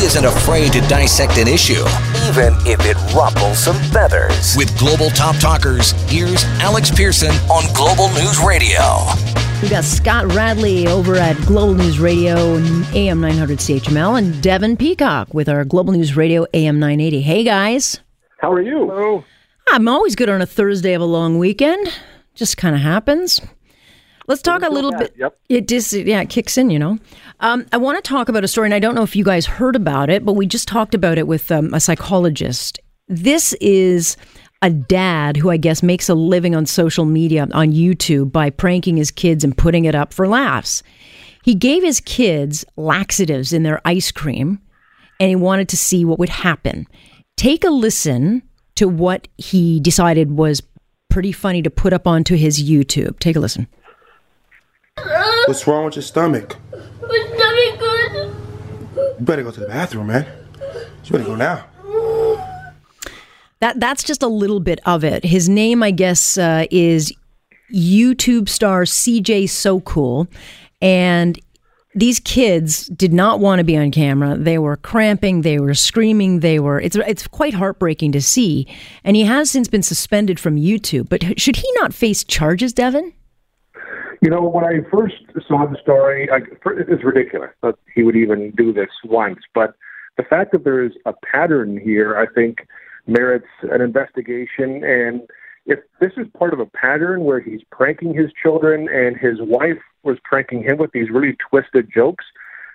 She isn't afraid to dissect an issue, even if it ruffles some feathers. With Global Top Talkers, here's Alex Pierson on Global News Radio. We got Scott Radley over at Global News Radio AM 900 CHML and Devin Peacock with our Global News Radio AM 980. Hey guys. How are you? Hello. I'm always good on a Thursday of a long weekend. Just kind of happens. Let's talk a little bit. Yep. It just yeah, it kicks in, you know. Um, I want to talk about a story, and I don't know if you guys heard about it, but we just talked about it with um, a psychologist. This is a dad who I guess makes a living on social media on YouTube by pranking his kids and putting it up for laughs. He gave his kids laxatives in their ice cream, and he wanted to see what would happen. Take a listen to what he decided was pretty funny to put up onto his YouTube. Take a listen. What's wrong with your stomach? You better go to the bathroom, man. You better go now. That that's just a little bit of it. His name, I guess, uh, is YouTube star CJ So Cool, and these kids did not want to be on camera. They were cramping, they were screaming, they were. It's it's quite heartbreaking to see. And he has since been suspended from YouTube. But should he not face charges, Devin? You know, when I first saw the story, I, it's ridiculous that he would even do this once. But the fact that there is a pattern here, I think, merits an investigation. And if this is part of a pattern where he's pranking his children and his wife was pranking him with these really twisted jokes,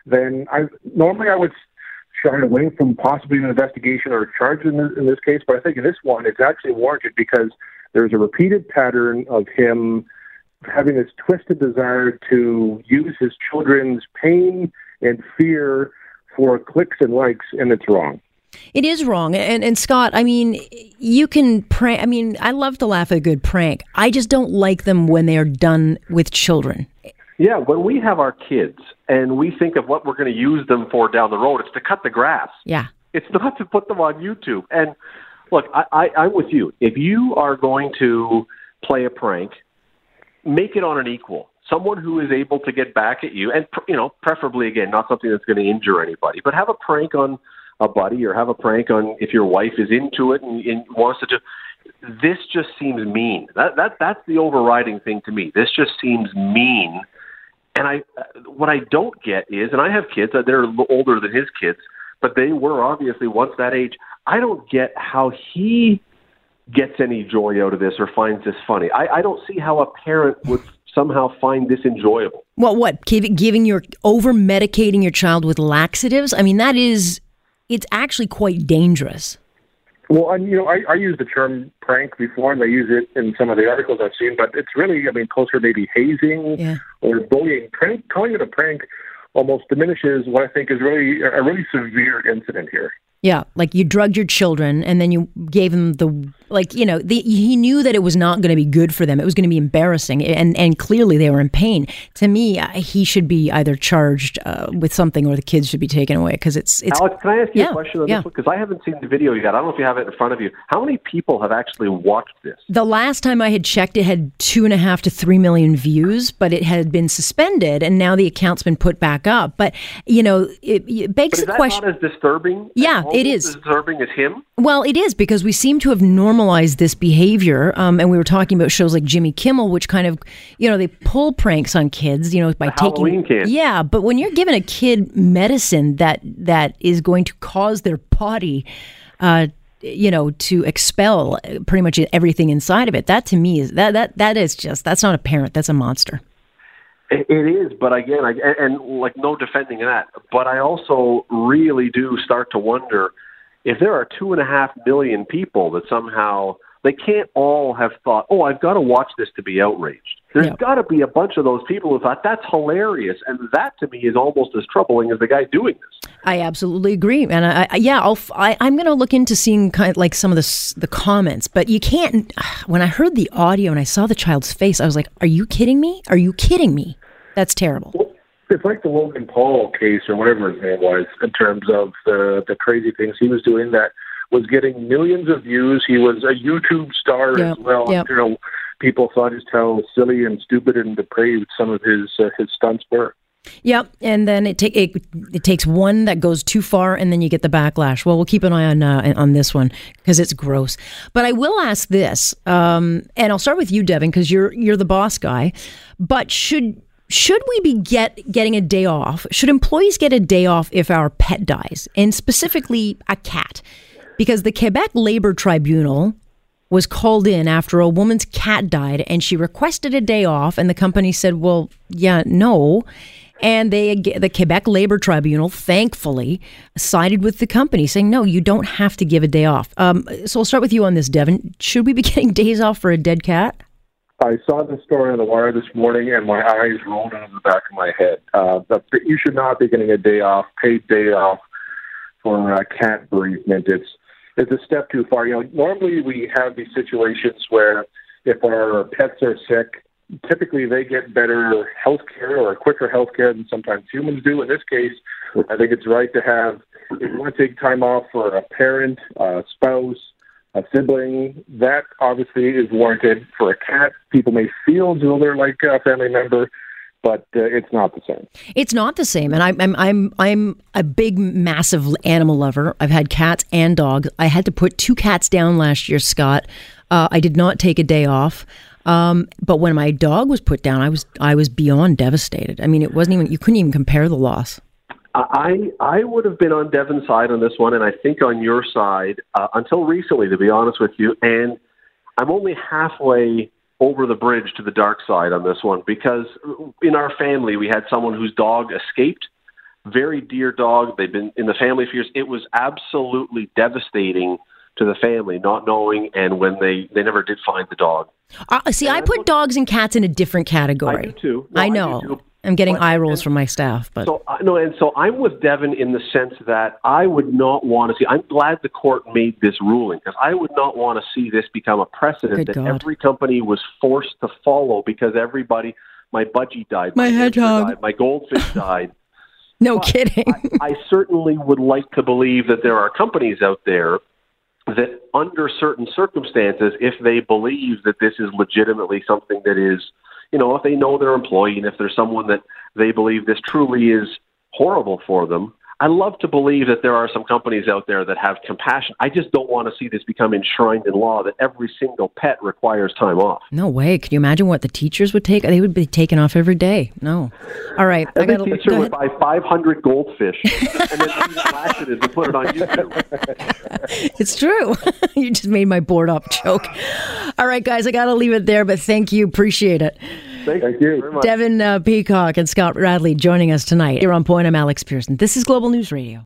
then I normally I would shy away from possibly an investigation or a charge in this, in this case. But I think in this one, it's actually warranted because there's a repeated pattern of him having this twisted desire to use his children's pain and fear for clicks and likes, and it's wrong. It is wrong. And and Scott, I mean, you can prank. I mean, I love to laugh at a good prank. I just don't like them when they are done with children. Yeah, when we have our kids and we think of what we're going to use them for down the road, it's to cut the grass. Yeah. It's not to put them on YouTube. And look, I, I, I'm with you. If you are going to play a prank, make it on an equal. Someone who is able to get back at you, and you know, preferably again, not something that's going to injure anybody, but have a prank on a buddy or have a prank on if your wife is into it and, and wants to do. This just seems mean. That that that's the overriding thing to me. This just seems mean. And I, what I don't get is, and I have kids that they're older than his kids, but they were obviously once that age. I don't get how he gets any joy out of this or finds this funny. I, I don't see how a parent would somehow find this enjoyable. Well, what giving, giving your over medicating your child with laxatives? I mean, that is it's actually quite dangerous. Well, and you know, I, I use the term prank before, and I use it in some of the articles I've seen, but it's really, I mean, closer maybe hazing Yeah. or bullying. Prank, calling it a prank almost diminishes what I think is really a really severe incident here. Yeah, like you drugged your children and then you gave them the like you know the, he knew that it was not going to be good for them. It was going to be embarrassing, and and clearly they were in pain. To me, he should be either charged uh, with something or the kids should be taken away because it's it's. Alex, can I ask you Yeah, a question on yeah. this? Because I haven't seen the video yet. I don't know if you have it in front of you. How many people have actually watched this? The last time I had checked, it had two and a half to three million views, but it had been suspended, and now the account's been put back up. But you know, it, it begs the that question. not as disturbing? Yeah, it is. Disturbing as him? Well, it is because we seem to have normalized this behavior. Um, and we were talking about shows like Jimmy Kimmel, which kind of, you know, they pull pranks on kids, you know, by The taking. Halloween kid. Yeah, but when you're giving a kid medicine that that is going to cause their body, uh, you know, to expel pretty much everything inside of it, that to me is that that that is just that's not a parent, that's a monster. It, is, but again, I, and like no defending that. But I also really do start to wonder if there are two and a half million people that somehow they can't all have thought, "Oh, I've got to watch this to be outraged." There's Yeah. got to be a bunch of those people who thought that's hilarious, and that to me is almost as troubling as the guy doing this. I absolutely agree, and I, I yeah, I'll, I, am going to look into seeing kind of like some of the the comments, but you can't. When I heard the audio and I saw the child's face, I was like, "Are you kidding me? Are you kidding me? That's terrible." It's like the Logan Paul case or whatever his name was in terms of the the crazy things he was doing that was getting millions of views. He was a YouTube star Yep, as well yep. until people thought just how silly and stupid and depraved some of his uh, his stunts were. Yep, and then it take it, it takes one that goes too far, and then you get the backlash. Well, we'll keep an eye on uh, on this one because it's gross. But I will ask this, um, and I'll start with you, Devin, because you're you're the boss guy. But should should we be get getting a day off? Should employees get a day off if our pet dies, and specifically a cat? Because the Quebec Labor Tribunal was called in after a woman's cat died and she requested a day off and the company said well yeah no and they the Quebec Labor Tribunal thankfully sided with the company saying no you don't have to give a day off um, so I'll start with you on this Devin should we be getting days off for a dead cat I saw the story on the wire this morning, and my eyes rolled out of the back of my head. Uh, but you should not be getting a day off, paid day off for uh, cat bereavement. It's it's a step too far. You know, normally we have these situations where if our pets are sick, typically they get better health care or quicker health care than sometimes humans do. In this case, I think it's right to have, if you want to take time off for a parent, a spouse, a sibling, that obviously is warranted. For a cat, people may feel as though they're like a family member, but uh, it's not the same. It's not the same, and I'm I'm I'm I'm a big, massive animal lover. I've had cats and dogs. I had to put two cats down last year, Scott. Uh, I did not take a day off, um, but when my dog was put down, I was I was beyond devastated. I mean, it wasn't even you couldn't even compare the loss. I I would have been on Devin's side on this one, and I think on your side uh, until recently, to be honest with you. And I'm only halfway over the bridge to the dark side on this one because in our family we had someone whose dog escaped. Very dear dog. They've been in the family for years. It was absolutely devastating to the family, not knowing, and when they they never did find the dog. Uh, see, I put dogs and cats in a different category. I do too. No, I I do know. too. I'm getting But- eye rolls from my staff, but So I no, and so I'm with Devin in the sense that I would not want to see. I'm glad the court made this ruling because I would not want to see this become a precedent Good that God. every company was forced to follow because everybody, my budgie died, My hamster hedgehog. died, my goldfish died. no But kidding. I, I certainly would like to believe that there are companies out there that, under certain circumstances, if they believe that this is legitimately something that is, you know, if they know their employee and if there's someone that they believe this truly is horrible for them, I love to believe that there are some companies out there that have compassion. I just don't want to see this become enshrined in law that every single pet requires time off. no way. Can you imagine what the teachers would take? They would be taken off every day. No. All right. I Every got teacher would buy 500 goldfish and then flash it and put it on YouTube. It's true. you just made my board up joke. All right, guys, I got to leave it there, but thank you. Appreciate it. Thank, Thank you. very much. Devin uh, Peacock and Scott Radley joining us tonight. Here on Point, I'm Alex Pierson. This is Global News Radio.